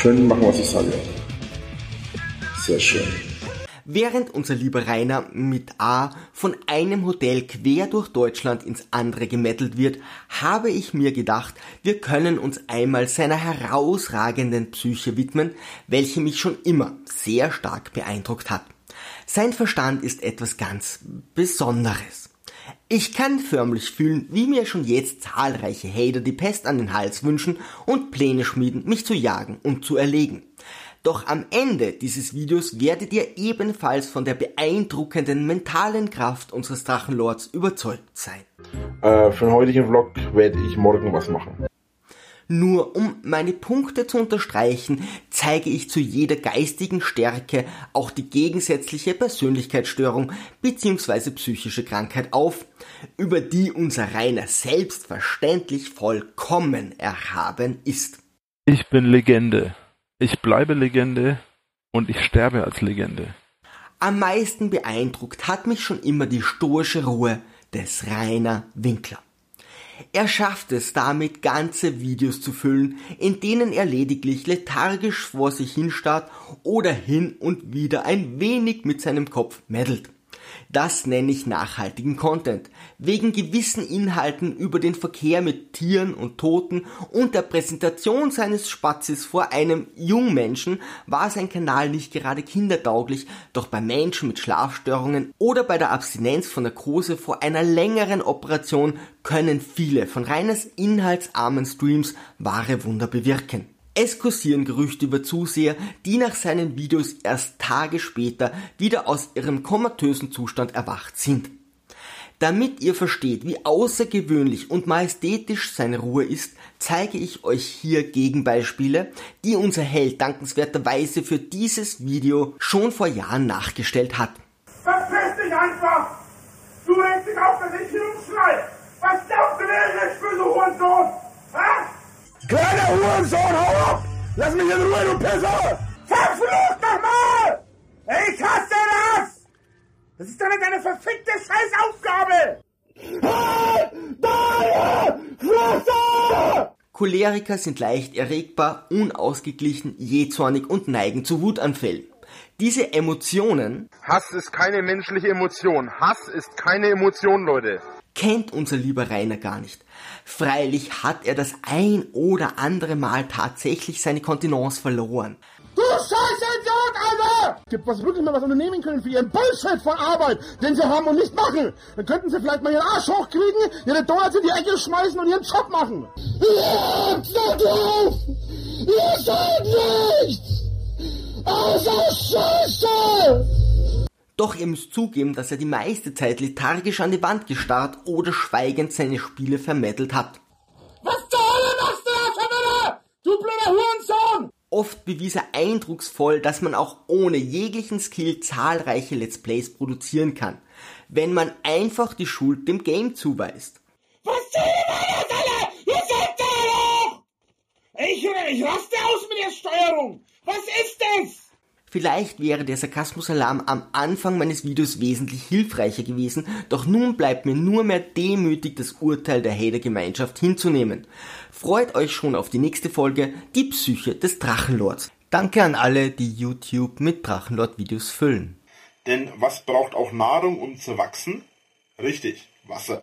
Schön machen, was ich sage. Sehr schön. Während unser lieber Rainer mit A von einem Hotel quer durch Deutschland ins andere gemettelt wird, habe ich mir gedacht, wir können uns einmal seiner herausragenden Psyche widmen, welche mich schon immer sehr stark beeindruckt hat. Sein Verstand ist etwas ganz Besonderes. Ich kann förmlich fühlen, wie mir schon jetzt zahlreiche Hater die Pest an den Hals wünschen und Pläne schmieden, mich zu jagen und zu erlegen. Doch am Ende dieses Videos werdet ihr ebenfalls von der beeindruckenden mentalen Kraft unseres Drachenlords überzeugt sein. Äh, für den heutigen Vlog werde ich morgen was machen. Nur um meine Punkte zu unterstreichen, zeige ich zu jeder geistigen Stärke auch die gegensätzliche Persönlichkeitsstörung bzw. psychische Krankheit auf, über die unser Rainer selbstverständlich vollkommen erhaben ist. Ich bin Legende. Ich bleibe Legende und ich sterbe als Legende. Am meisten beeindruckt hat mich schon immer die stoische Ruhe des Rainer Winkler. Er schafft es damit, ganze Videos zu füllen, in denen er lediglich lethargisch vor sich hinstarrt oder hin und wieder ein wenig mit seinem Kopf meddelt. Das nenne ich nachhaltigen Content. Wegen gewissen Inhalten über den Verkehr mit Tieren und Toten und der Präsentation seines Spatzes vor einem Jungmenschen war sein Kanal nicht gerade kindertauglich, doch bei Menschen mit Schlafstörungen oder bei der Abstinenz von Narkose vor einer längeren Operation können viele von reines inhaltsarmen Streams wahre Wunder bewirken. Es kursieren Gerüchte über Zuseher, die nach seinen Videos erst Tage später wieder aus ihrem komatösen Zustand erwacht sind. Damit ihr versteht, wie außergewöhnlich und majestätisch seine Ruhe ist, zeige ich euch hier Gegenbeispiele, die unser Held dankenswerterweise für dieses Video schon vor Jahren nachgestellt hat. Verpiss dich einfach! Du regst dich auf, dass ich hier umschrei! Was glaubst du, wer ich böse Hurensohn? Kleiner Hurensohn, hau ab! Lass mich in Ruhe, du Pisser! Verflucht nochmal! Ich hasse das! Das ist doch nicht deine verfickte Scheißaufgabe! Choleriker sind leicht erregbar, unausgeglichen, jähzornig und neigen zu Wutanfällen. Diese Emotionen Hass ist keine menschliche Emotion. Hass ist keine Emotion, Leute. kennt unser lieber Rainer gar nicht. Freilich hat er das ein oder andere Mal tatsächlich seine Kontenance verloren. Du Scheißidiot, Alter! Gibt was wirklich mal was unternehmen können für ihren Bullshit von Arbeit, den sie haben und nicht machen. Dann könnten sie vielleicht mal ihren Arsch hochkriegen, ihre Donuts in die Ecke schmeißen und ihren Job machen. So drauf! Ihr seid nichts! Scheiße! Doch ihr müsst zugeben, dass er die meiste Zeit lethargisch an die Wand gestarrt oder schweigend seine Spiele vermittelt hat. Was zur Hölle machst du da wieder? Du blöder Hurensohn! Oft bewies er eindrucksvoll, dass man auch ohne jeglichen Skill zahlreiche Let's Plays produzieren kann, wenn man einfach die Schuld dem Game zuweist. Was zur Hölle war das, Alter? Ihr seid da! Ich, ich raste aus mit der Steuerung! Was ist das? Vielleicht wäre der Sarkasmusalarm am Anfang meines Videos wesentlich hilfreicher gewesen, doch nun bleibt mir nur mehr demütig das Urteil der Hater-Gemeinschaft hinzunehmen. Freut euch schon auf die nächste Folge, die Psyche des Drachenlords. Danke an alle, die YouTube mit Drachenlord-Videos füllen. Denn was braucht auch Nahrung, um zu wachsen? Richtig, Wasser.